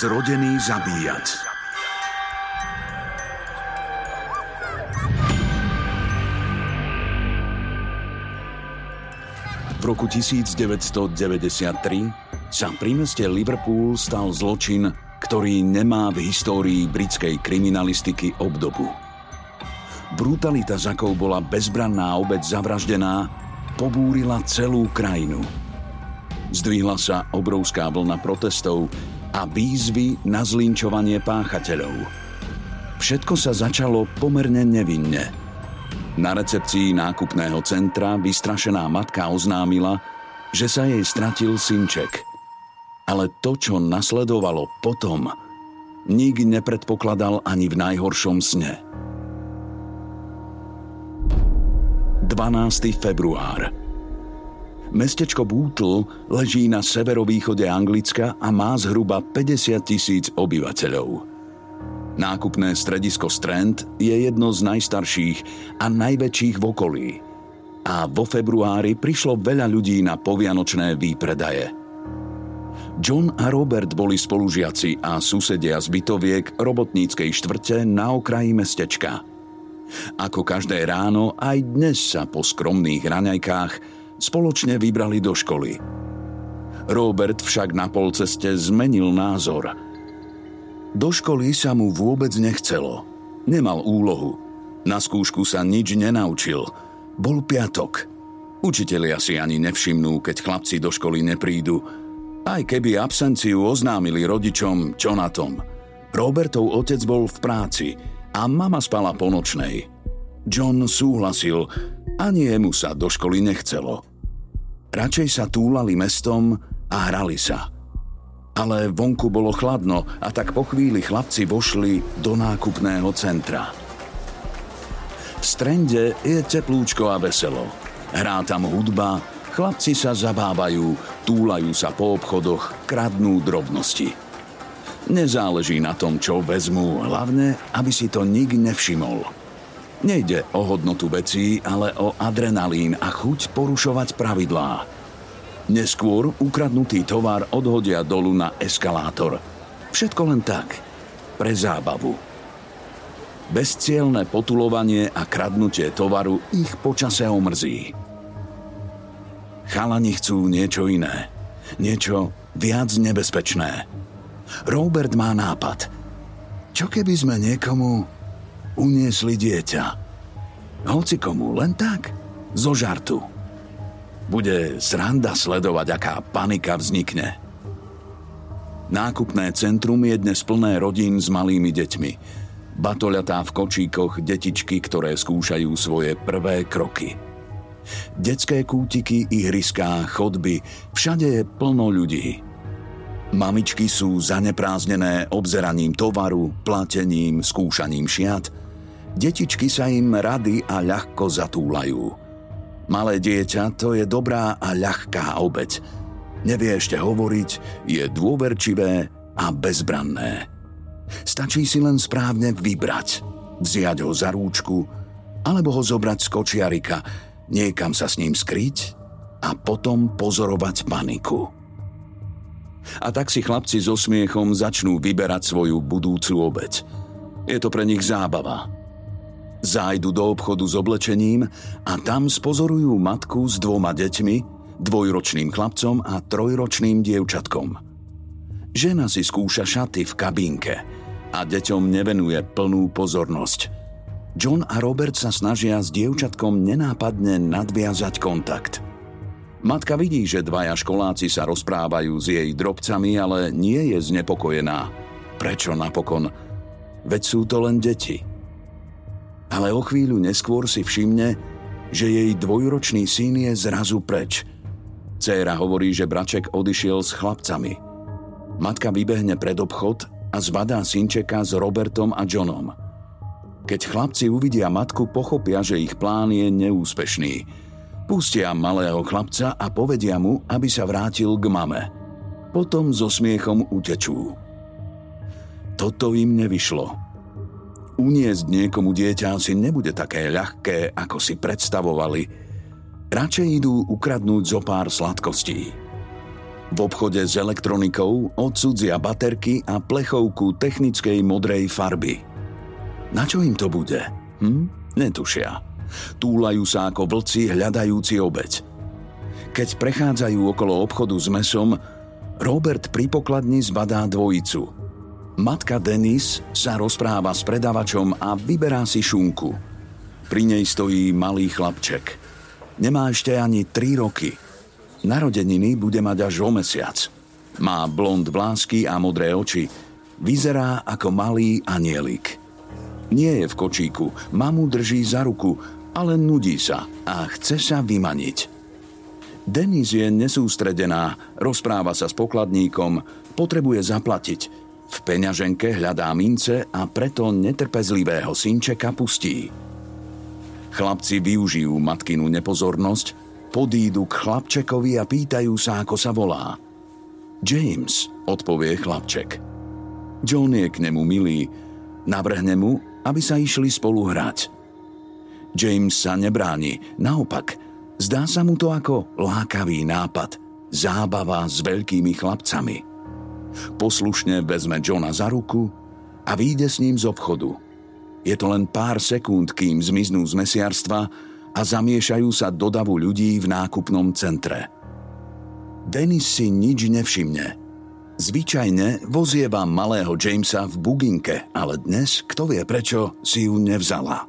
Zrodený zabíjac. V roku 1993 sa pri meste Liverpool stal zločin, ktorý nemá v histórii britskej kriminalistiky obdobu. Brutalita, za akou bola bezbranná obec zavraždená, pobúrila celú krajinu. Zdvihla sa obrovská vlna protestov, a výzvy na zlinčovanie páchateľov. Všetko sa začalo pomerne nevinne. Na recepcii nákupného centra vystrašená matka oznámila, že sa jej stratil synček. Ale to, čo nasledovalo potom, nik nepredpokladal ani v najhoršom sne. 12. február Mestečko Bútl leží na severovýchode Anglicka a má zhruba 50 tisíc obyvateľov. Nákupné stredisko Strand je jedno z najstarších a najväčších v okolí. A vo februári prišlo veľa ľudí na povianočné výpredaje. John a Robert boli spolužiaci a susedia z bytoviek robotníckej štvrte na okraji mestečka. Ako každé ráno, aj dnes sa po skromných raňajkách spoločne vybrali do školy. Robert však na polceste zmenil názor. Do školy sa mu vôbec nechcelo. Nemal úlohu. Na skúšku sa nič nenaučil. Bol piatok. Učitelia si ani nevšimnú, keď chlapci do školy neprídu. Aj keby absenciu oznámili rodičom, čo na tom. Robertov otec bol v práci a mama spala po nočnej. John súhlasil, ani jemu sa do školy nechcelo. Radšej sa túlali mestom a hrali sa. Ale vonku bolo chladno a tak po chvíli chlapci vošli do nákupného centra. V strende je teplúčko a veselo. Hrá tam hudba, chlapci sa zabávajú, túlajú sa po obchodoch, kradnú drobnosti. Nezáleží na tom, čo vezmú, hlavne, aby si to nik nevšimol. Nejde o hodnotu vecí, ale o adrenalín a chuť porušovať pravidlá. Neskôr ukradnutý tovar odhodia dolu na eskalátor. Všetko len tak, pre zábavu. Bezcielné potulovanie a kradnutie tovaru ich počase omrzí. Chalani chcú niečo iné. Niečo viac nebezpečné. Robert má nápad. Čo keby sme niekomu uniesli dieťa. Hoci komu, len tak, zo žartu. Bude sranda sledovať, aká panika vznikne. Nákupné centrum je dnes plné rodín s malými deťmi. Batoľatá v kočíkoch detičky, ktoré skúšajú svoje prvé kroky. Detské kútiky, ihriská, chodby, všade je plno ľudí. Mamičky sú zanepráznené obzeraním tovaru, platením, skúšaním šiat – Detičky sa im rady a ľahko zatúlajú. Malé dieťa to je dobrá a ľahká obeď. Nevie ešte hovoriť, je dôverčivé a bezbranné. Stačí si len správne vybrať, vziať ho za rúčku, alebo ho zobrať z kočiarika, niekam sa s ním skryť a potom pozorovať paniku. A tak si chlapci so smiechom začnú vyberať svoju budúcu obeď. Je to pre nich zábava. Zájdu do obchodu s oblečením a tam spozorujú matku s dvoma deťmi, dvojročným chlapcom a trojročným dievčatkom. Žena si skúša šaty v kabínke a deťom nevenuje plnú pozornosť. John a Robert sa snažia s dievčatkom nenápadne nadviazať kontakt – Matka vidí, že dvaja školáci sa rozprávajú s jej drobcami, ale nie je znepokojená. Prečo napokon? Veď sú to len deti. Ale o chvíľu neskôr si všimne, že jej dvojročný syn je zrazu preč. Céra hovorí, že braček odišiel s chlapcami. Matka vybehne pred obchod a zbadá synčeka s Robertom a Johnom. Keď chlapci uvidia matku, pochopia, že ich plán je neúspešný Pustia malého chlapca a povedia mu, aby sa vrátil k mame. Potom so smiechom utečú. Toto im nevyšlo. Uniesť niekomu dieťa si nebude také ľahké, ako si predstavovali. Radšej idú ukradnúť zo pár sladkostí. V obchode s elektronikou odsudzia baterky a plechovku technickej modrej farby. Na čo im to bude? Hm? Netušia. Túlajú sa ako vlci hľadajúci obeď. Keď prechádzajú okolo obchodu s mesom, Robert pri pokladni zbadá dvojicu. Matka Denis sa rozpráva s predavačom a vyberá si šunku. Pri nej stojí malý chlapček. Nemá ešte ani 3 roky. Narodeniny bude mať až o mesiac. Má blond vlásky a modré oči. Vyzerá ako malý anielik. Nie je v kočíku, mamu drží za ruku ale nudí sa a chce sa vymaniť. Denis je nesústredená, rozpráva sa s pokladníkom, potrebuje zaplatiť. V peňaženke hľadá mince a preto netrpezlivého synčeka pustí. Chlapci využijú matkinu nepozornosť, podídu k chlapčekovi a pýtajú sa, ako sa volá. James, odpovie chlapček. John je k nemu milý, navrhne mu, aby sa išli spolu hrať. James sa nebráni, naopak, zdá sa mu to ako lákavý nápad, zábava s veľkými chlapcami. Poslušne vezme Johna za ruku a vyjde s ním z obchodu. Je to len pár sekúnd, kým zmiznú z mesiarstva a zamiešajú sa do davu ľudí v nákupnom centre. Denis si nič nevšimne. Zvyčajne vozieva malého Jamesa v buginke, ale dnes, kto vie prečo, si ju nevzala.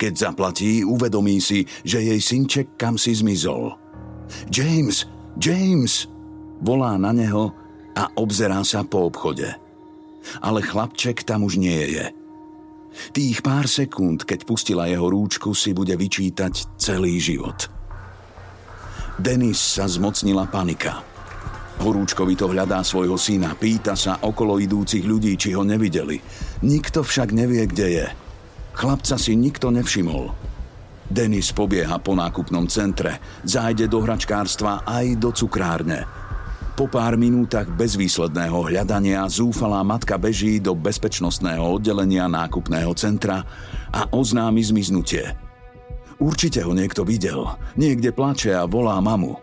Keď zaplatí, uvedomí si, že jej synček kam si zmizol. James, James! Volá na neho a obzerá sa po obchode. Ale chlapček tam už nie je. Tých pár sekúnd, keď pustila jeho rúčku, si bude vyčítať celý život. Denis sa zmocnila panika. Horúčkovi to hľadá svojho syna, pýta sa okolo idúcich ľudí, či ho nevideli. Nikto však nevie, kde je. Chlapca si nikto nevšimol. Denis pobieha po nákupnom centre, zájde do hračkárstva aj do cukrárne. Po pár minútach bezvýsledného hľadania zúfalá matka beží do bezpečnostného oddelenia nákupného centra a oznámi zmiznutie. Určite ho niekto videl, niekde plače a volá mamu.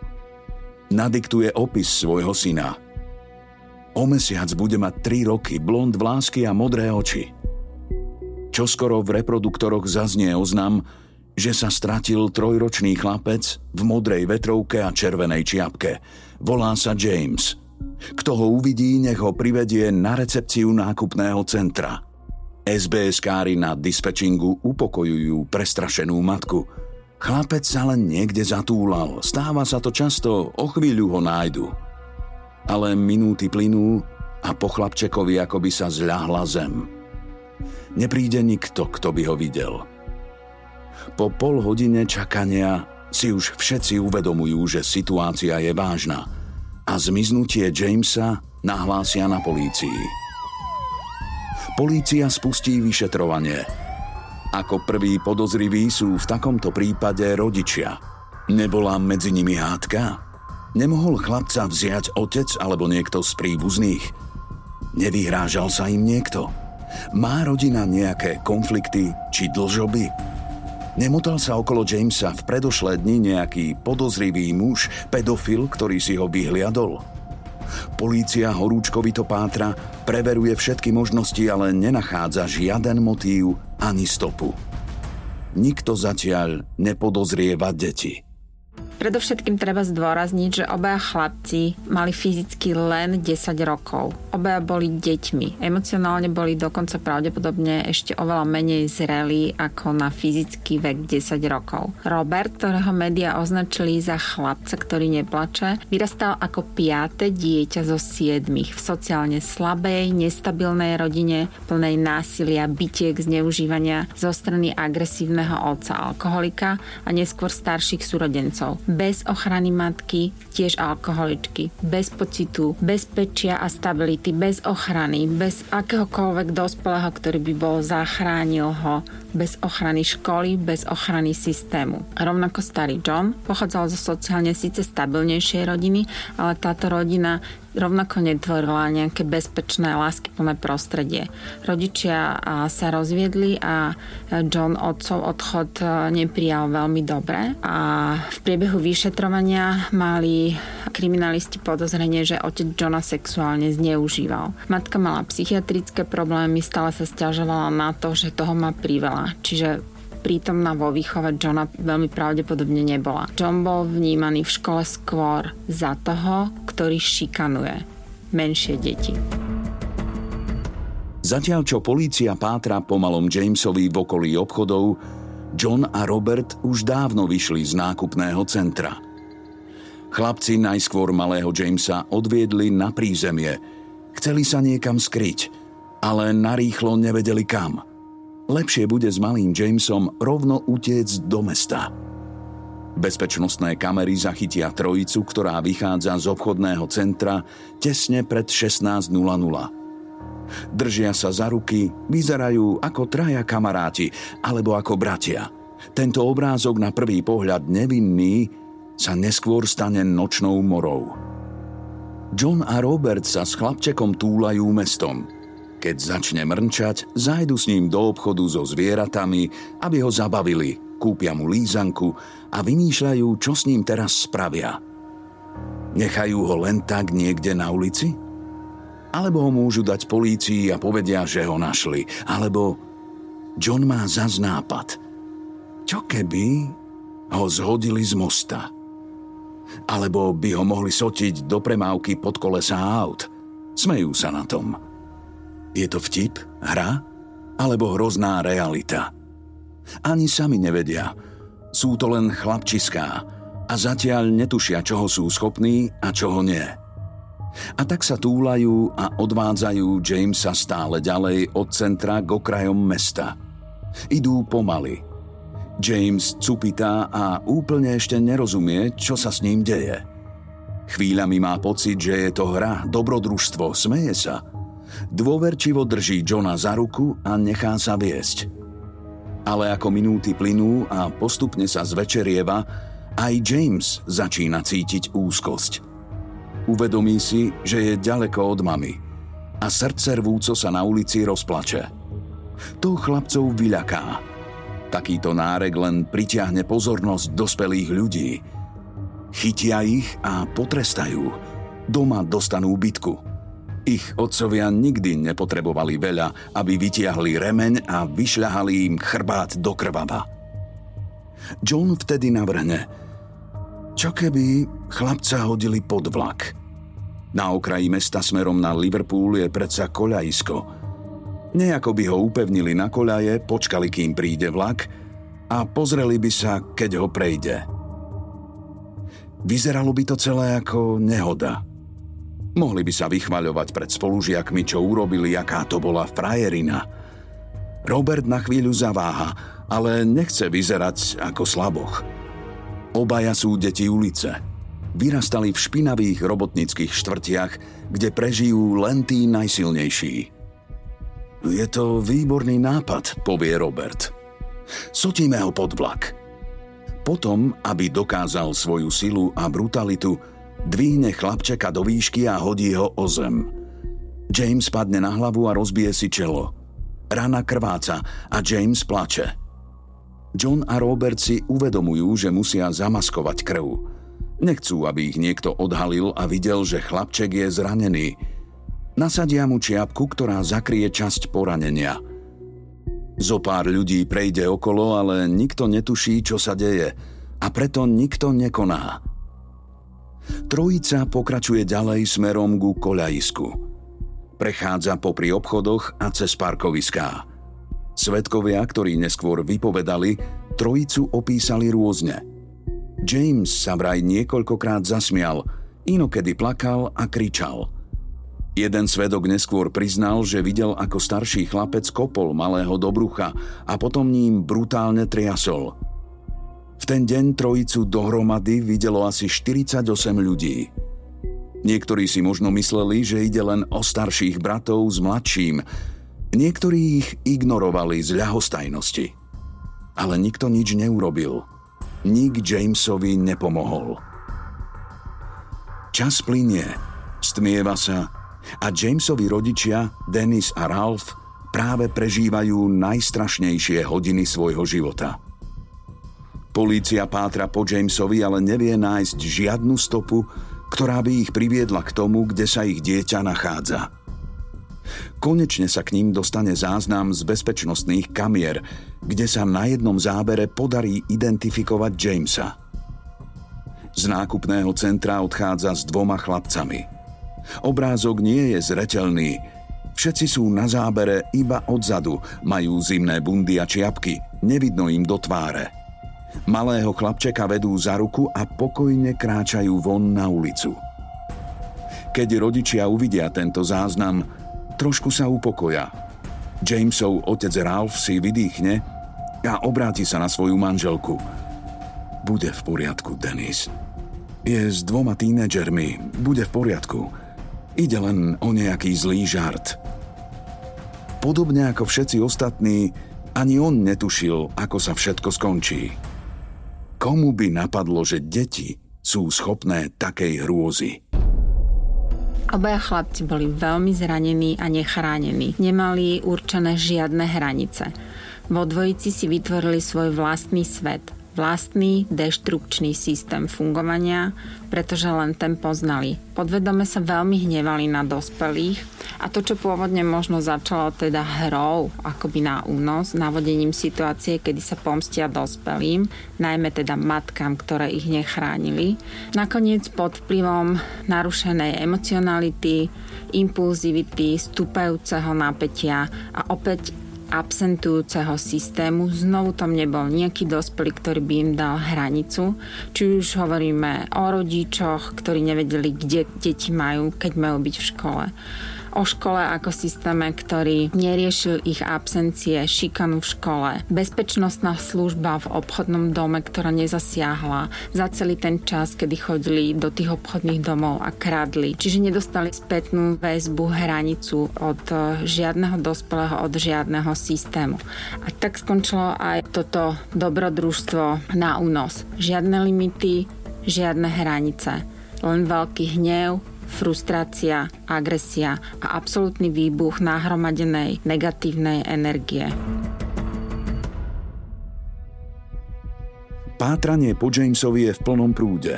Nadiktuje opis svojho syna. O mesiac bude mať 3 roky, blond vlásky a modré oči – Čoskoro v reproduktoroch zaznie oznam, že sa stratil trojročný chlapec v modrej vetrovke a červenej čiapke. Volá sa James. Kto ho uvidí, nech ho privedie na recepciu nákupného centra. SBS-kári na dispečingu upokojujú prestrašenú matku. Chlapec sa len niekde zatúlal. Stáva sa to často, o chvíľu ho nájdu. Ale minúty plynú a po chlapčekovi akoby sa zľahla zem. Nepríde nikto, kto by ho videl. Po pol hodine čakania si už všetci uvedomujú, že situácia je vážna a zmiznutie Jamesa nahlásia na polícii. Polícia spustí vyšetrovanie. Ako prví podozriví sú v takomto prípade rodičia. Nebola medzi nimi hádka? Nemohol chlapca vziať otec alebo niekto z príbuzných? Nevyhrážal sa im niekto? Má rodina nejaké konflikty či dlžoby? Nemotal sa okolo Jamesa v predošlé dni nejaký podozrivý muž, pedofil, ktorý si ho vyhliadol? Polícia horúčkovito pátra, preveruje všetky možnosti, ale nenachádza žiaden motív ani stopu. Nikto zatiaľ nepodozrieva deti. Predovšetkým treba zdôrazniť, že obaja chlapci mali fyzicky len 10 rokov. Obaja boli deťmi. Emocionálne boli dokonca pravdepodobne ešte oveľa menej zrelí ako na fyzický vek 10 rokov. Robert, ktorého médiá označili za chlapca, ktorý neplače, vyrastal ako piate dieťa zo siedmých v sociálne slabej, nestabilnej rodine, plnej násilia, bytiek, zneužívania zo strany agresívneho otca alkoholika a neskôr starších súrodencov bez ochrany matky, tiež alkoholičky, bez pocitu, bezpečia a stability, bez ochrany, bez akéhokoľvek dospelého, ktorý by bol zachránil ho bez ochrany školy, bez ochrany systému. Rovnako starý John pochádzal zo sociálne síce stabilnejšej rodiny, ale táto rodina rovnako netvorila nejaké bezpečné, láskyplné prostredie. Rodičia sa rozviedli a John otcov odchod neprijal veľmi dobre a v priebehu vyšetrovania mali kriminalisti podozrenie, že otec Johna sexuálne zneužíval. Matka mala psychiatrické problémy, stále sa stiažovala na to, že toho má priveľa. Čiže prítomná vo výchove Johna veľmi pravdepodobne nebola. John bol vnímaný v škole skôr za toho, ktorý šikanuje menšie deti. Zatiaľ, čo polícia pátra po malom Jamesovi v okolí obchodov, John a Robert už dávno vyšli z nákupného centra. Chlapci najskôr malého Jamesa odviedli na prízemie. Chceli sa niekam skryť, ale narýchlo nevedeli kam – lepšie bude s malým Jamesom rovno utiec do mesta. Bezpečnostné kamery zachytia trojicu, ktorá vychádza z obchodného centra tesne pred 16.00. Držia sa za ruky, vyzerajú ako traja kamaráti alebo ako bratia. Tento obrázok na prvý pohľad nevinný sa neskôr stane nočnou morou. John a Robert sa s chlapčekom túlajú mestom – keď začne mrnčať, zajdu s ním do obchodu so zvieratami, aby ho zabavili, kúpia mu lízanku a vymýšľajú, čo s ním teraz spravia. Nechajú ho len tak niekde na ulici? Alebo ho môžu dať polícii a povedia, že ho našli. Alebo John má zas nápad. Čo keby ho zhodili z mosta? Alebo by ho mohli sotiť do premávky pod kolesa aut. Smejú sa na tom. Je to vtip, hra alebo hrozná realita? Ani sami nevedia. Sú to len chlapčiská a zatiaľ netušia, čoho sú schopní a čoho nie. A tak sa túlajú a odvádzajú Jamesa stále ďalej od centra k okrajom mesta. Idú pomaly. James cupitá a úplne ešte nerozumie, čo sa s ním deje. Chvíľami má pocit, že je to hra, dobrodružstvo, smeje sa – Dôverčivo drží Johna za ruku a nechá sa viesť. Ale ako minúty plynú a postupne sa zvečerieva, aj James začína cítiť úzkosť. Uvedomí si, že je ďaleko od mamy a srdce rvúco sa na ulici rozplače. To chlapcov vyľaká. Takýto nárek len pritiahne pozornosť dospelých ľudí. Chytia ich a potrestajú. Doma dostanú bitku – ich otcovia nikdy nepotrebovali veľa, aby vytiahli remeň a vyšľahali im chrbát do krvava. John vtedy navrhne, čo keby chlapca hodili pod vlak. Na okraji mesta smerom na Liverpool je predsa koľajisko. Nejako by ho upevnili na koľaje, počkali, kým príde vlak a pozreli by sa, keď ho prejde. Vyzeralo by to celé ako nehoda – Mohli by sa vychvaľovať pred spolužiakmi, čo urobili, aká to bola frajerina. Robert na chvíľu zaváha, ale nechce vyzerať ako slaboch. Obaja sú deti ulice. Vyrastali v špinavých robotnických štvrtiach, kde prežijú len tí najsilnejší. Je to výborný nápad, povie Robert. Sotíme ho pod vlak. Potom, aby dokázal svoju silu a brutalitu, Dvihne chlapčeka do výšky a hodí ho o zem. James padne na hlavu a rozbije si čelo. Rana krváca a James plače. John a Robert si uvedomujú, že musia zamaskovať krv. Nechcú, aby ich niekto odhalil a videl, že chlapček je zranený. Nasadia mu čiapku, ktorá zakrie časť poranenia. Zo pár ľudí prejde okolo, ale nikto netuší, čo sa deje – a preto nikto nekoná. Trojica pokračuje ďalej smerom ku koľajisku. Prechádza popri obchodoch a cez parkoviská. Svetkovia, ktorí neskôr vypovedali, trojicu opísali rôzne. James sa vraj niekoľkokrát zasmial, inokedy plakal a kričal – Jeden svedok neskôr priznal, že videl, ako starší chlapec kopol malého do brucha a potom ním brutálne triasol. V ten deň trojicu dohromady videlo asi 48 ľudí. Niektorí si možno mysleli, že ide len o starších bratov s mladším, niektorí ich ignorovali z ľahostajnosti. Ale nikto nič neurobil. Nik Jamesovi nepomohol. Čas plinie, stmieva sa a Jamesovi rodičia, Dennis a Ralph, práve prežívajú najstrašnejšie hodiny svojho života. Polícia pátra po Jamesovi, ale nevie nájsť žiadnu stopu, ktorá by ich priviedla k tomu, kde sa ich dieťa nachádza. Konečne sa k ním dostane záznam z bezpečnostných kamier, kde sa na jednom zábere podarí identifikovať Jamesa. Z nákupného centra odchádza s dvoma chlapcami – Obrázok nie je zretelný. Všetci sú na zábere iba odzadu, majú zimné bundy a čiapky, nevidno im do tváre. Malého chlapčeka vedú za ruku a pokojne kráčajú von na ulicu. Keď rodičia uvidia tento záznam, trošku sa upokoja. Jamesov otec Ralph si vydýchne a obráti sa na svoju manželku. Bude v poriadku, Denis. Je s dvoma tínedžermi. Bude v poriadku. Ide len o nejaký zlý žart. Podobne ako všetci ostatní, ani on netušil, ako sa všetko skončí. Komu by napadlo, že deti sú schopné takej hrôzy? Obaja chlapci boli veľmi zranení a nechránení. Nemali určené žiadne hranice. Vo dvojici si vytvorili svoj vlastný svet – vlastný deštrukčný systém fungovania, pretože len ten poznali. Podvedome sa veľmi hnevali na dospelých a to, čo pôvodne možno začalo teda hrou, akoby na únos, navodením situácie, kedy sa pomstia dospelým, najmä teda matkám, ktoré ich nechránili, nakoniec pod vplyvom narušenej emocionality, impulzivity, stúpajúceho napätia a opäť absentujúceho systému znovu tam nebol nejaký dospelý, ktorý by im dal hranicu. Či už hovoríme o rodičoch, ktorí nevedeli, kde deti majú, keď majú byť v škole o škole ako systéme, ktorý neriešil ich absencie, šikanu v škole, bezpečnostná služba v obchodnom dome, ktorá nezasiahla za celý ten čas, kedy chodili do tých obchodných domov a kradli. Čiže nedostali spätnú väzbu, hranicu od eh, žiadneho dospelého, od žiadneho systému. A tak skončilo aj toto dobrodružstvo na únos. Žiadne limity, žiadne hranice. Len veľký hnev, frustrácia, agresia a absolútny výbuch nahromadenej negatívnej energie. Pátranie po Jamesovi je v plnom prúde.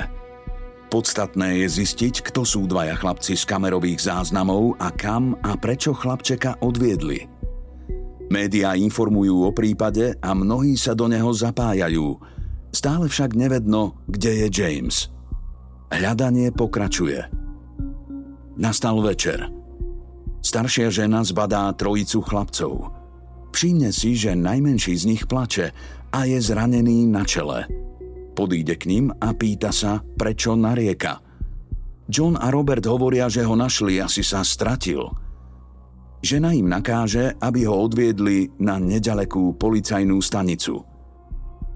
Podstatné je zistiť, kto sú dvaja chlapci z kamerových záznamov a kam a prečo chlapčeka odviedli. Média informujú o prípade a mnohí sa do neho zapájajú. Stále však nevedno, kde je James. Hľadanie pokračuje. Nastal večer. Staršia žena zbadá trojicu chlapcov. Všimne si, že najmenší z nich plače a je zranený na čele. Podíde k ním a pýta sa, prečo narieka. John a Robert hovoria, že ho našli, asi sa stratil. Žena im nakáže, aby ho odviedli na nedalekú policajnú stanicu.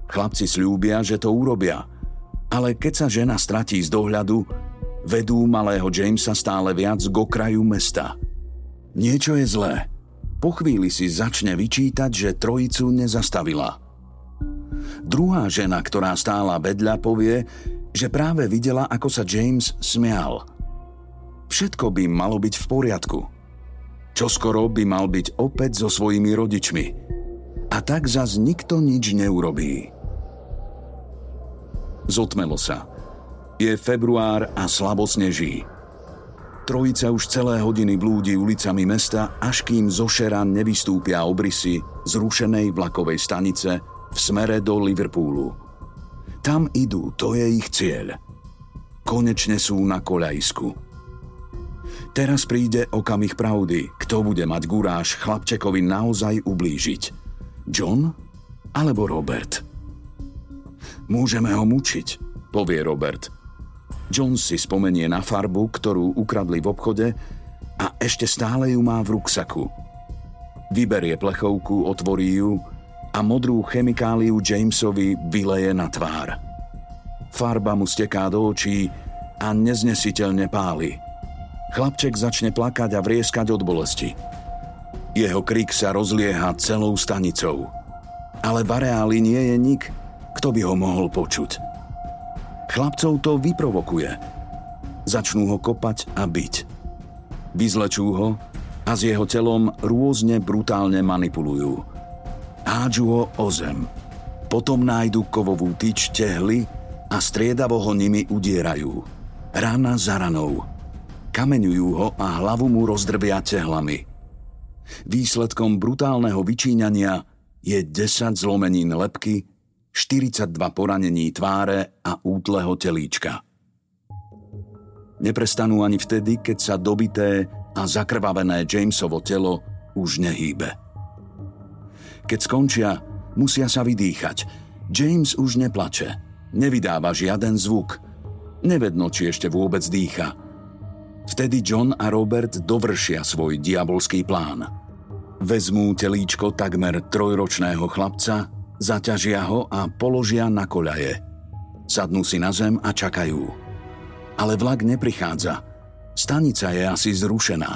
Chlapci slúbia, že to urobia, ale keď sa žena stratí z dohľadu, vedú malého Jamesa stále viac k okraju mesta. Niečo je zlé. Po chvíli si začne vyčítať, že trojicu nezastavila. Druhá žena, ktorá stála vedľa, povie, že práve videla, ako sa James smial. Všetko by malo byť v poriadku. Čoskoro by mal byť opäť so svojimi rodičmi. A tak zas nikto nič neurobí. Zotmelo sa – je február a slabo sneží. Trojica už celé hodiny blúdi ulicami mesta, až kým zo šera nevystúpia obrysy zrušenej vlakovej stanice v smere do Liverpoolu. Tam idú, to je ich cieľ. Konečne sú na koľajsku. Teraz príde okamih pravdy, kto bude mať guráž chlapčekovi naozaj ublížiť. John alebo Robert? Môžeme ho mučiť, povie Robert. John si spomenie na farbu, ktorú ukradli v obchode a ešte stále ju má v ruksaku. Vyberie plechovku, otvorí ju a modrú chemikáliu Jamesovi vyleje na tvár. Farba mu steká do očí a neznesiteľne páli. Chlapček začne plakať a vrieskať od bolesti. Jeho krik sa rozlieha celou stanicou. Ale v areáli nie je nik, kto by ho mohol počuť. Chlapcov to vyprovokuje. Začnú ho kopať a byť. Vyzlečú ho a s jeho telom rôzne brutálne manipulujú hádžu ho o zem. Potom nájdu kovovú tyč tehly a striedavo ho nimi udierajú. Rana za ranou. Kameňujú ho a hlavu mu rozdrbia tehlami. Výsledkom brutálneho vyčíňania je 10 zlomenín lepky, 42 poranení tváre a útleho telíčka. Neprestanú ani vtedy, keď sa dobité a zakrvavené Jamesovo telo už nehýbe. Keď skončia, musia sa vydýchať. James už neplače. Nevydáva žiaden zvuk. Nevedno, či ešte vôbec dýcha. Vtedy John a Robert dovršia svoj diabolský plán. Vezmú telíčko takmer trojročného chlapca, zaťažia ho a položia na koľaje. Sadnú si na zem a čakajú. Ale vlak neprichádza. Stanica je asi zrušená.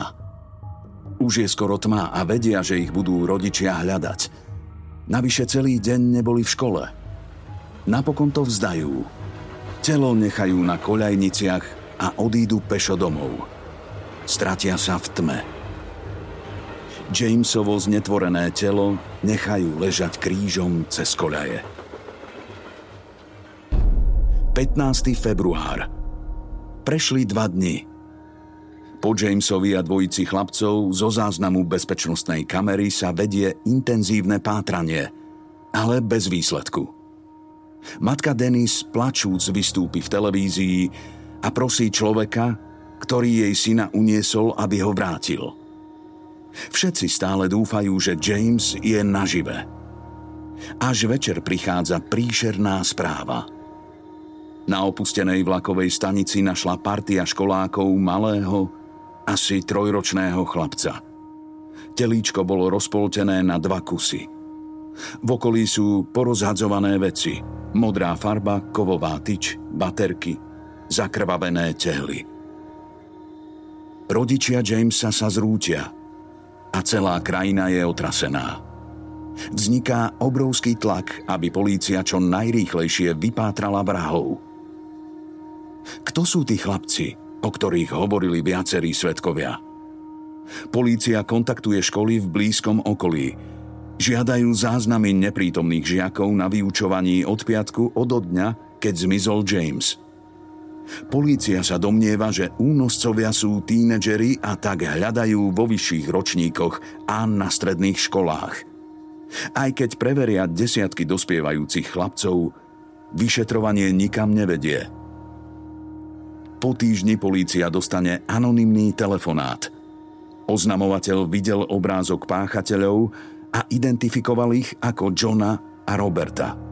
Už je skoro tma a vedia, že ich budú rodičia hľadať. Navyše celý deň neboli v škole. Napokon to vzdajú. Telo nechajú na koľajniciach a odídu pešo domov. Stratia sa v tme. Jamesovo znetvorené telo nechajú ležať krížom cez koľaje. 15. február. Prešli dva dni. Po Jamesovi a dvojici chlapcov zo záznamu bezpečnostnej kamery sa vedie intenzívne pátranie, ale bez výsledku. Matka Denis plačúc vystúpi v televízii a prosí človeka, ktorý jej syna uniesol, aby ho vrátil. Všetci stále dúfajú, že James je nažive. Až večer prichádza príšerná správa – na opustenej vlakovej stanici našla partia školákov malého, asi trojročného chlapca. Telíčko bolo rozpoltené na dva kusy. V okolí sú porozhadzované veci. Modrá farba, kovová tyč, baterky, zakrvavené tehly. Rodičia Jamesa sa zrútia a celá krajina je otrasená. Vzniká obrovský tlak, aby polícia čo najrýchlejšie vypátrala vrahov. Kto sú tí chlapci? o ktorých hovorili viacerí svetkovia. Polícia kontaktuje školy v blízkom okolí. Žiadajú záznamy neprítomných žiakov na vyučovaní od piatku od dňa, keď zmizol James. Polícia sa domnieva, že únoscovia sú tínedžeri a tak hľadajú vo vyšších ročníkoch a na stredných školách. Aj keď preveria desiatky dospievajúcich chlapcov, vyšetrovanie nikam nevedie – po týždni polícia dostane anonymný telefonát. Oznamovateľ videl obrázok páchateľov a identifikoval ich ako Johna a Roberta.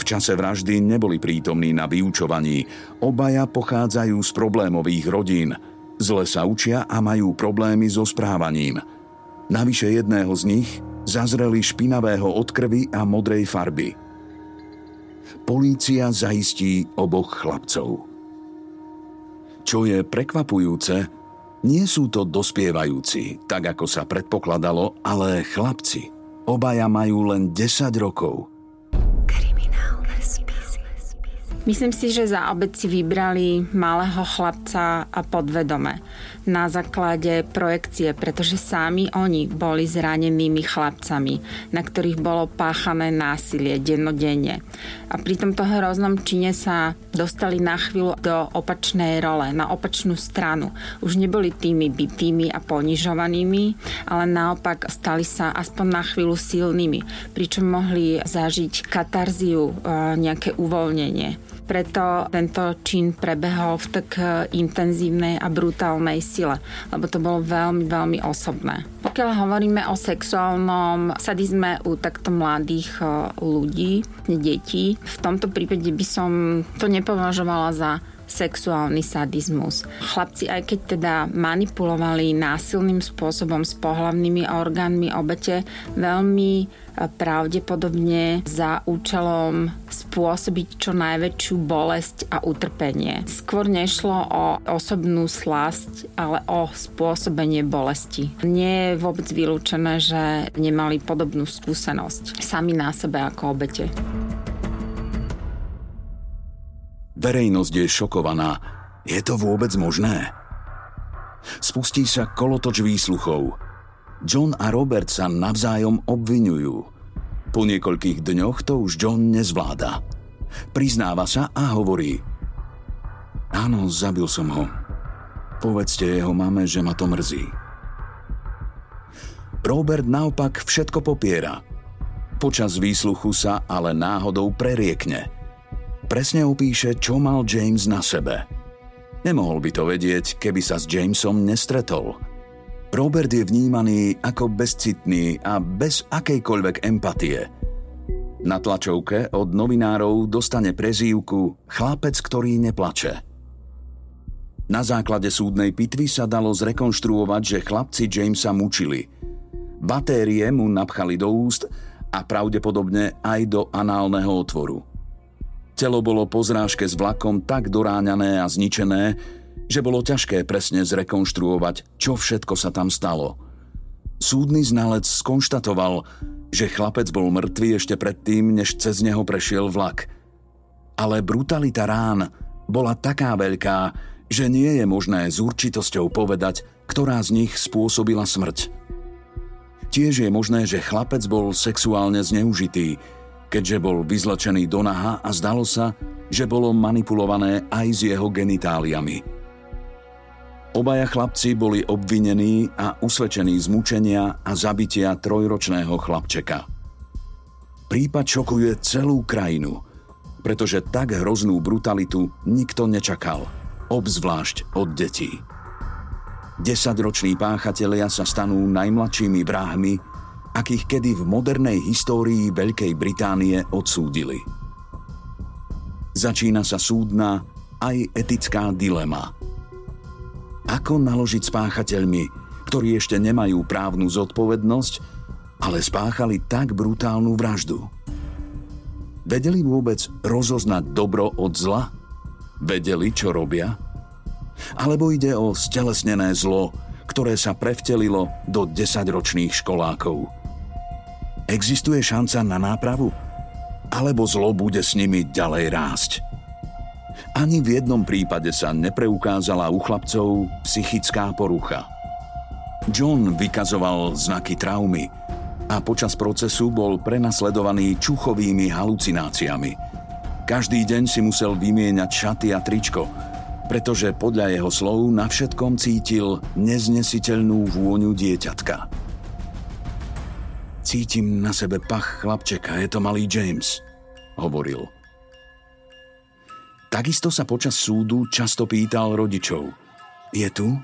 V čase vraždy neboli prítomní na vyučovaní. Obaja pochádzajú z problémových rodín. Zle sa učia a majú problémy so správaním. Navyše jedného z nich zazreli špinavého od krvi a modrej farby. Polícia zaistí oboch chlapcov. Čo je prekvapujúce, nie sú to dospievajúci, tak ako sa predpokladalo, ale chlapci. Obaja majú len 10 rokov. Myslím si, že za obec si vybrali malého chlapca a podvedome na základe projekcie, pretože sami oni boli zranenými chlapcami, na ktorých bolo páchané násilie dennodenne. A pri tomto hroznom čine sa dostali na chvíľu do opačnej role, na opačnú stranu. Už neboli tými bytými a ponižovanými, ale naopak stali sa aspoň na chvíľu silnými, pričom mohli zažiť katarziu, e, nejaké uvoľnenie preto tento čin prebehol v tak intenzívnej a brutálnej sile, lebo to bolo veľmi, veľmi osobné. Pokiaľ hovoríme o sexuálnom sadizme u takto mladých e, ľudí, detí, v tomto prípade by som to nepovažovala za sexuálny sadizmus. Chlapci, aj keď teda manipulovali násilným spôsobom s pohlavnými orgánmi obete, veľmi e, pravdepodobne za účelom spôsobiť čo najväčšiu bolesť a utrpenie. Skôr nešlo o osobnú slasť, ale o spôsobenie bolesti. Nie je vôbec vylúčené, že nemali podobnú skúsenosť sami na sebe ako obete. Verejnosť je šokovaná. Je to vôbec možné? Spustí sa kolotoč výsluchov. John a Robert sa navzájom obvinujú. Po niekoľkých dňoch to už John nezvláda. Priznáva sa a hovorí Áno, zabil som ho. Povedzte jeho mame, že ma to mrzí. Robert naopak všetko popiera. Počas výsluchu sa ale náhodou preriekne – presne opíše, čo mal James na sebe. Nemohol by to vedieť, keby sa s Jamesom nestretol. Robert je vnímaný ako bezcitný a bez akejkoľvek empatie. Na tlačovke od novinárov dostane prezývku Chlapec, ktorý neplače. Na základe súdnej pitvy sa dalo zrekonštruovať, že chlapci Jamesa mučili. Batérie mu napchali do úst a pravdepodobne aj do análneho otvoru. Telo bolo po zrážke s vlakom tak doráňané a zničené, že bolo ťažké presne zrekonštruovať, čo všetko sa tam stalo. Súdny znalec skonštatoval, že chlapec bol mŕtvý ešte predtým, než cez neho prešiel vlak. Ale brutalita rán bola taká veľká, že nie je možné s určitosťou povedať, ktorá z nich spôsobila smrť. Tiež je možné, že chlapec bol sexuálne zneužitý, keďže bol vyzlečený do naha a zdalo sa, že bolo manipulované aj s jeho genitáliami. Obaja chlapci boli obvinení a usvedčení z mučenia a zabitia trojročného chlapčeka. Prípad šokuje celú krajinu, pretože tak hroznú brutalitu nikto nečakal, obzvlášť od detí. Desaťroční páchatelia sa stanú najmladšími bráhmi akých kedy v modernej histórii Veľkej Británie odsúdili. Začína sa súdna aj etická dilema. Ako naložiť s páchateľmi, ktorí ešte nemajú právnu zodpovednosť, ale spáchali tak brutálnu vraždu? Vedeli vôbec rozoznať dobro od zla? Vedeli, čo robia? Alebo ide o stelesnené zlo, ktoré sa prevtelilo do desaťročných školákov – Existuje šanca na nápravu? Alebo zlo bude s nimi ďalej rásť? Ani v jednom prípade sa nepreukázala u chlapcov psychická porucha. John vykazoval znaky traumy a počas procesu bol prenasledovaný čuchovými halucináciami. Každý deň si musel vymieňať šaty a tričko, pretože podľa jeho slov na všetkom cítil neznesiteľnú vôňu dieťatka. Cítim na sebe pach chlapčeka, je to malý James, hovoril. Takisto sa počas súdu často pýtal rodičov. Je tu?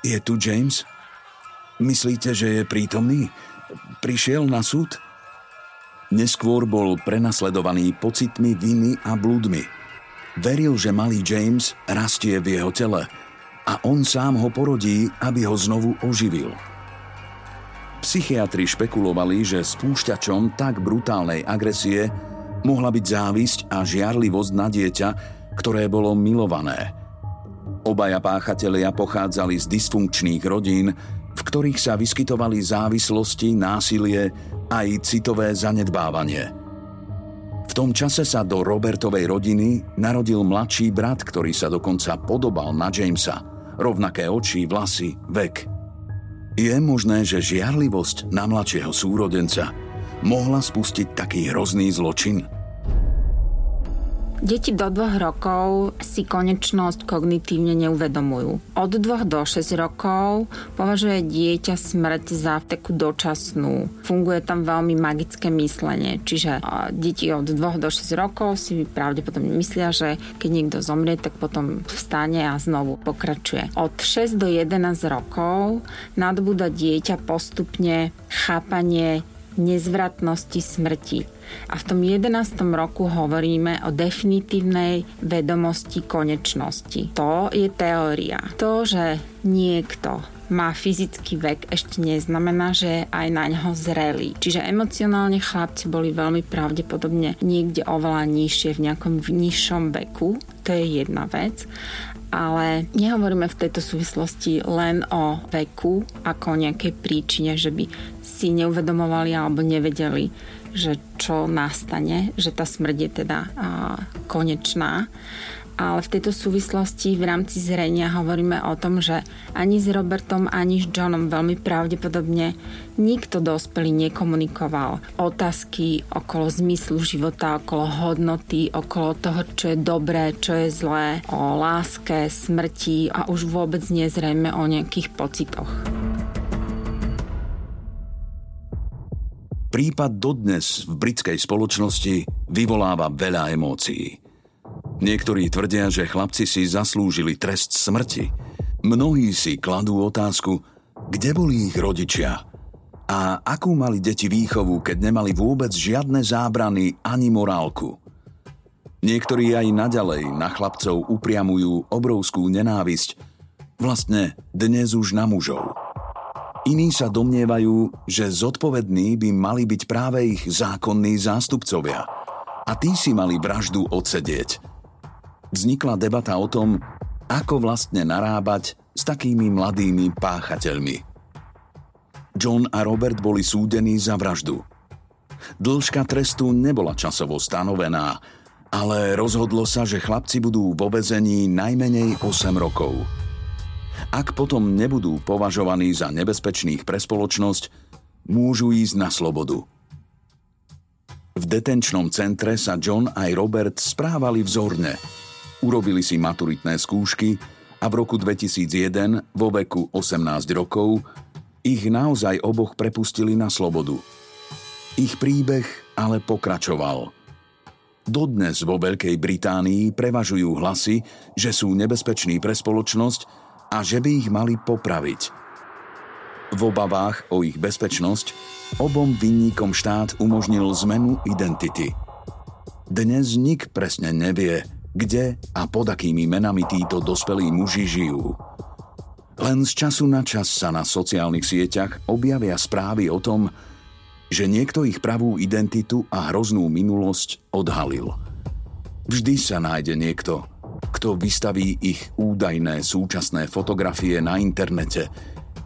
Je tu James? Myslíte, že je prítomný? Prišiel na súd? Neskôr bol prenasledovaný pocitmi viny a blúdmi. Veril, že malý James rastie v jeho tele a on sám ho porodí, aby ho znovu oživil. Psychiatri špekulovali, že spúšťačom tak brutálnej agresie mohla byť závisť a žiarlivosť na dieťa, ktoré bolo milované. Obaja páchatelia pochádzali z dysfunkčných rodín, v ktorých sa vyskytovali závislosti, násilie aj citové zanedbávanie. V tom čase sa do Robertovej rodiny narodil mladší brat, ktorý sa dokonca podobal na Jamesa. Rovnaké oči, vlasy, vek. Je možné, že žiarlivosť na mladšieho súrodenca mohla spustiť taký hrozný zločin? Deti do dvoch rokov si konečnosť kognitívne neuvedomujú. Od dvoch do 6 rokov považuje dieťa smrť za takú dočasnú. Funguje tam veľmi magické myslenie, čiže deti od 2 do 6 rokov si pravdepodobne myslia, že keď niekto zomrie, tak potom vstane a znovu pokračuje. Od 6 do 11 rokov nadbúda dieťa postupne chápanie nezvratnosti smrti. A v tom 11. roku hovoríme o definitívnej vedomosti konečnosti. To je teória. To, že niekto má fyzický vek, ešte neznamená, že je aj na ňo zrelý. Čiže emocionálne chlapci boli veľmi pravdepodobne niekde oveľa nižšie, v nejakom nižšom veku. To je jedna vec ale nehovoríme v tejto súvislosti len o veku ako o nejakej príčine, že by si neuvedomovali alebo nevedeli, že čo nastane, že tá smrť je teda konečná. Ale v tejto súvislosti v rámci zrenia hovoríme o tom, že ani s Robertom, ani s Johnom veľmi pravdepodobne nikto dospelý nekomunikoval otázky okolo zmyslu života, okolo hodnoty, okolo toho, čo je dobré, čo je zlé, o láske, smrti a už vôbec nezrejme o nejakých pocitoch. Prípad dodnes v britskej spoločnosti vyvoláva veľa emócií. Niektorí tvrdia, že chlapci si zaslúžili trest smrti. Mnohí si kladú otázku, kde boli ich rodičia a akú mali deti výchovu, keď nemali vôbec žiadne zábrany ani morálku. Niektorí aj naďalej na chlapcov upriamujú obrovskú nenávisť, vlastne dnes už na mužov. Iní sa domnievajú, že zodpovední by mali byť práve ich zákonní zástupcovia. A tí si mali vraždu odsedieť. Vznikla debata o tom, ako vlastne narábať s takými mladými páchateľmi. John a Robert boli súdení za vraždu. Dĺžka trestu nebola časovo stanovená, ale rozhodlo sa, že chlapci budú vo vezení najmenej 8 rokov. Ak potom nebudú považovaní za nebezpečných pre spoločnosť, môžu ísť na slobodu. V detenčnom centre sa John aj Robert správali vzorne. Urobili si maturitné skúšky a v roku 2001 vo veku 18 rokov ich naozaj oboch prepustili na slobodu. Ich príbeh ale pokračoval. Dodnes vo Veľkej Británii prevažujú hlasy, že sú nebezpeční pre spoločnosť a že by ich mali popraviť. V obavách o ich bezpečnosť obom vinníkom štát umožnil zmenu identity. Dnes nik presne nevie, kde a pod akými menami títo dospelí muži žijú. Len z času na čas sa na sociálnych sieťach objavia správy o tom, že niekto ich pravú identitu a hroznú minulosť odhalil. Vždy sa nájde niekto, kto vystaví ich údajné súčasné fotografie na internete.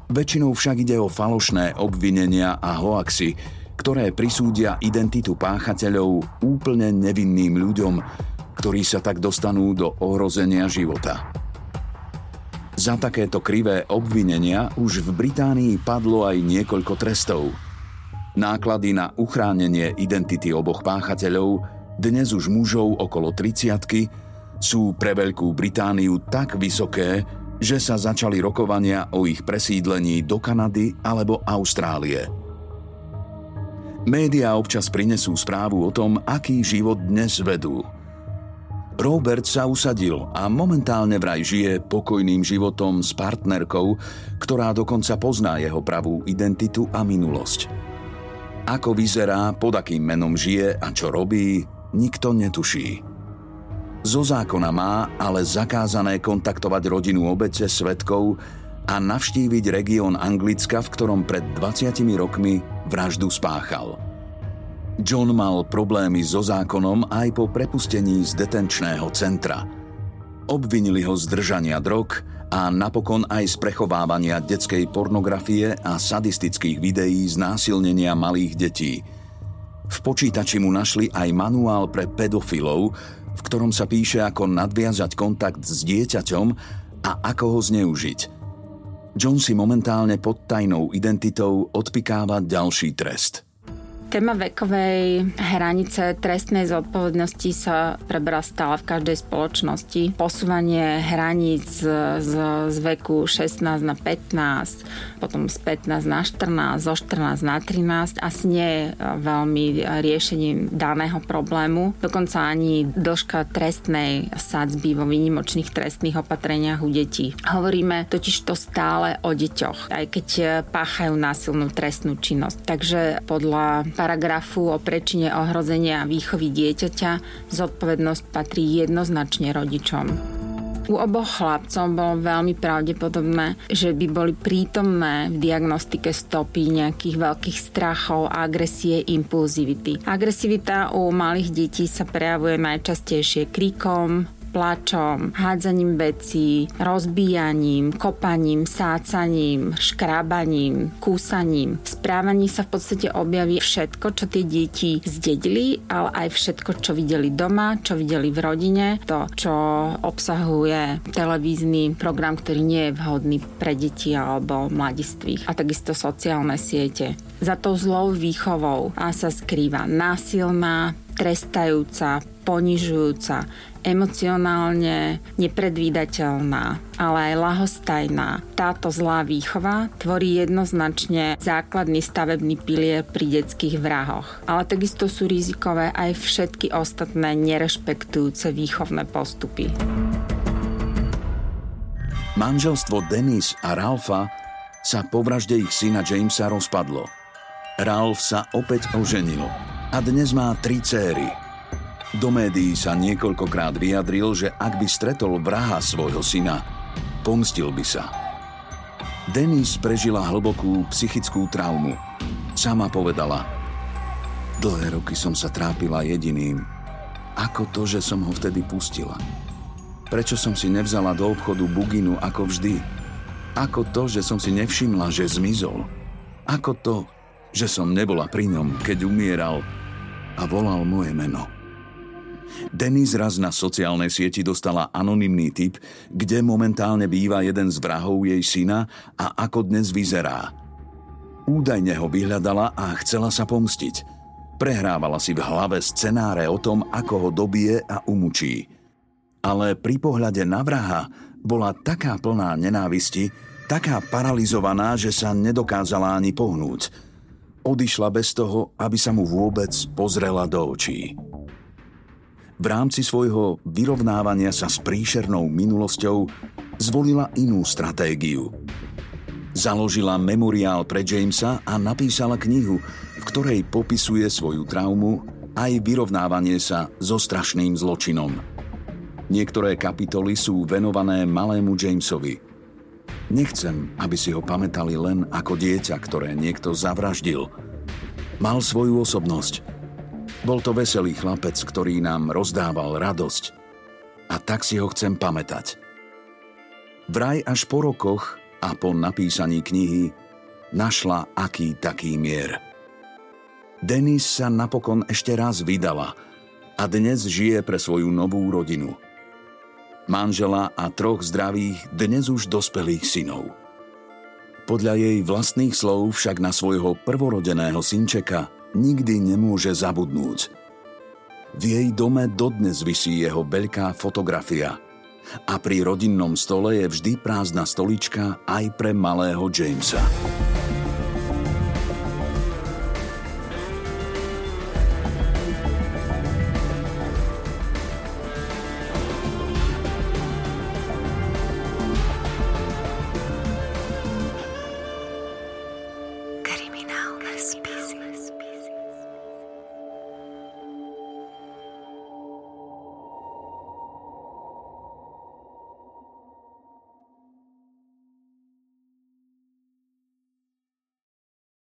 Väčšinou však ide o falošné obvinenia a hoaxy, ktoré prisúdia identitu páchateľov úplne nevinným ľuďom, ktorí sa tak dostanú do ohrozenia života. Za takéto krivé obvinenia už v Británii padlo aj niekoľko trestov. Náklady na uchránenie identity oboch páchateľov, dnes už mužov okolo 30 sú pre Veľkú Britániu tak vysoké, že sa začali rokovania o ich presídlení do Kanady alebo Austrálie. Média občas prinesú správu o tom, aký život dnes vedú. Robert sa usadil a momentálne vraj žije pokojným životom s partnerkou, ktorá dokonca pozná jeho pravú identitu a minulosť. Ako vyzerá, pod akým menom žije a čo robí, nikto netuší. Zo zákona má ale zakázané kontaktovať rodinu obete svetkov a navštíviť región Anglicka, v ktorom pred 20 rokmi vraždu spáchal. John mal problémy so zákonom aj po prepustení z detenčného centra. Obvinili ho z držania drog a napokon aj z prechovávania detskej pornografie a sadistických videí z násilnenia malých detí. V počítači mu našli aj manuál pre pedofilov, v ktorom sa píše, ako nadviazať kontakt s dieťaťom a ako ho zneužiť. John si momentálne pod tajnou identitou odpikáva ďalší trest – Téma vekovej hranice trestnej zodpovednosti sa preberá stále v každej spoločnosti. Posúvanie hraníc z, z veku 16 na 15, potom z 15 na 14, zo 14 na 13 asi nie je veľmi riešením daného problému. Dokonca ani dĺžka trestnej sadzby vo výnimočných trestných opatreniach u detí. Hovoríme totiž to stále o deťoch, aj keď páchajú násilnú trestnú činnosť. Takže podľa paragrafu o prečine ohrozenia výchovy dieťaťa zodpovednosť patrí jednoznačne rodičom. U oboch chlapcov bolo veľmi pravdepodobné, že by boli prítomné v diagnostike stopy nejakých veľkých strachov, agresie, impulzivity. Agresivita u malých detí sa prejavuje najčastejšie kríkom, plačom, hádzaním vecí, rozbíjaním, kopaním, sácaním, škrábaním, kúsaním. V správaní sa v podstate objaví všetko, čo tie deti zdedili, ale aj všetko, čo videli doma, čo videli v rodine, to, čo obsahuje televízny program, ktorý nie je vhodný pre deti alebo mladistvých a takisto sociálne siete. Za tou zlou výchovou a sa skrýva násilná, trestajúca, ponižujúca, emocionálne nepredvídateľná, ale aj lahostajná. Táto zlá výchova tvorí jednoznačne základný stavebný pilier pri detských vrahoch. Ale takisto sú rizikové aj všetky ostatné nerešpektujúce výchovné postupy. Manželstvo Denis a Ralfa sa po vražde ich syna Jamesa rozpadlo. Ralf sa opäť oženil a dnes má tri céry – do médií sa niekoľkokrát vyjadril, že ak by stretol vraha svojho syna, pomstil by sa. Denis prežila hlbokú psychickú traumu. Sama povedala, dlhé roky som sa trápila jediným. Ako to, že som ho vtedy pustila? Prečo som si nevzala do obchodu buginu ako vždy? Ako to, že som si nevšimla, že zmizol? Ako to, že som nebola pri ňom, keď umieral a volal moje meno? Denis raz na sociálnej sieti dostala anonymný tip, kde momentálne býva jeden z vrahov jej syna a ako dnes vyzerá. Údajne ho vyhľadala a chcela sa pomstiť. Prehrávala si v hlave scenáre o tom, ako ho dobije a umučí. Ale pri pohľade na vraha bola taká plná nenávisti, taká paralizovaná, že sa nedokázala ani pohnúť. Odišla bez toho, aby sa mu vôbec pozrela do očí v rámci svojho vyrovnávania sa s príšernou minulosťou zvolila inú stratégiu. Založila memoriál pre Jamesa a napísala knihu, v ktorej popisuje svoju traumu aj vyrovnávanie sa so strašným zločinom. Niektoré kapitoly sú venované malému Jamesovi. Nechcem, aby si ho pamätali len ako dieťa, ktoré niekto zavraždil. Mal svoju osobnosť – bol to veselý chlapec, ktorý nám rozdával radosť. A tak si ho chcem pamätať. Vraj až po rokoch a po napísaní knihy našla aký taký mier. Denis sa napokon ešte raz vydala a dnes žije pre svoju novú rodinu. Manžela a troch zdravých, dnes už dospelých synov. Podľa jej vlastných slov však na svojho prvorodeného synčeka nikdy nemôže zabudnúť. V jej dome dodnes vysí jeho veľká fotografia a pri rodinnom stole je vždy prázdna stolička aj pre malého Jamesa.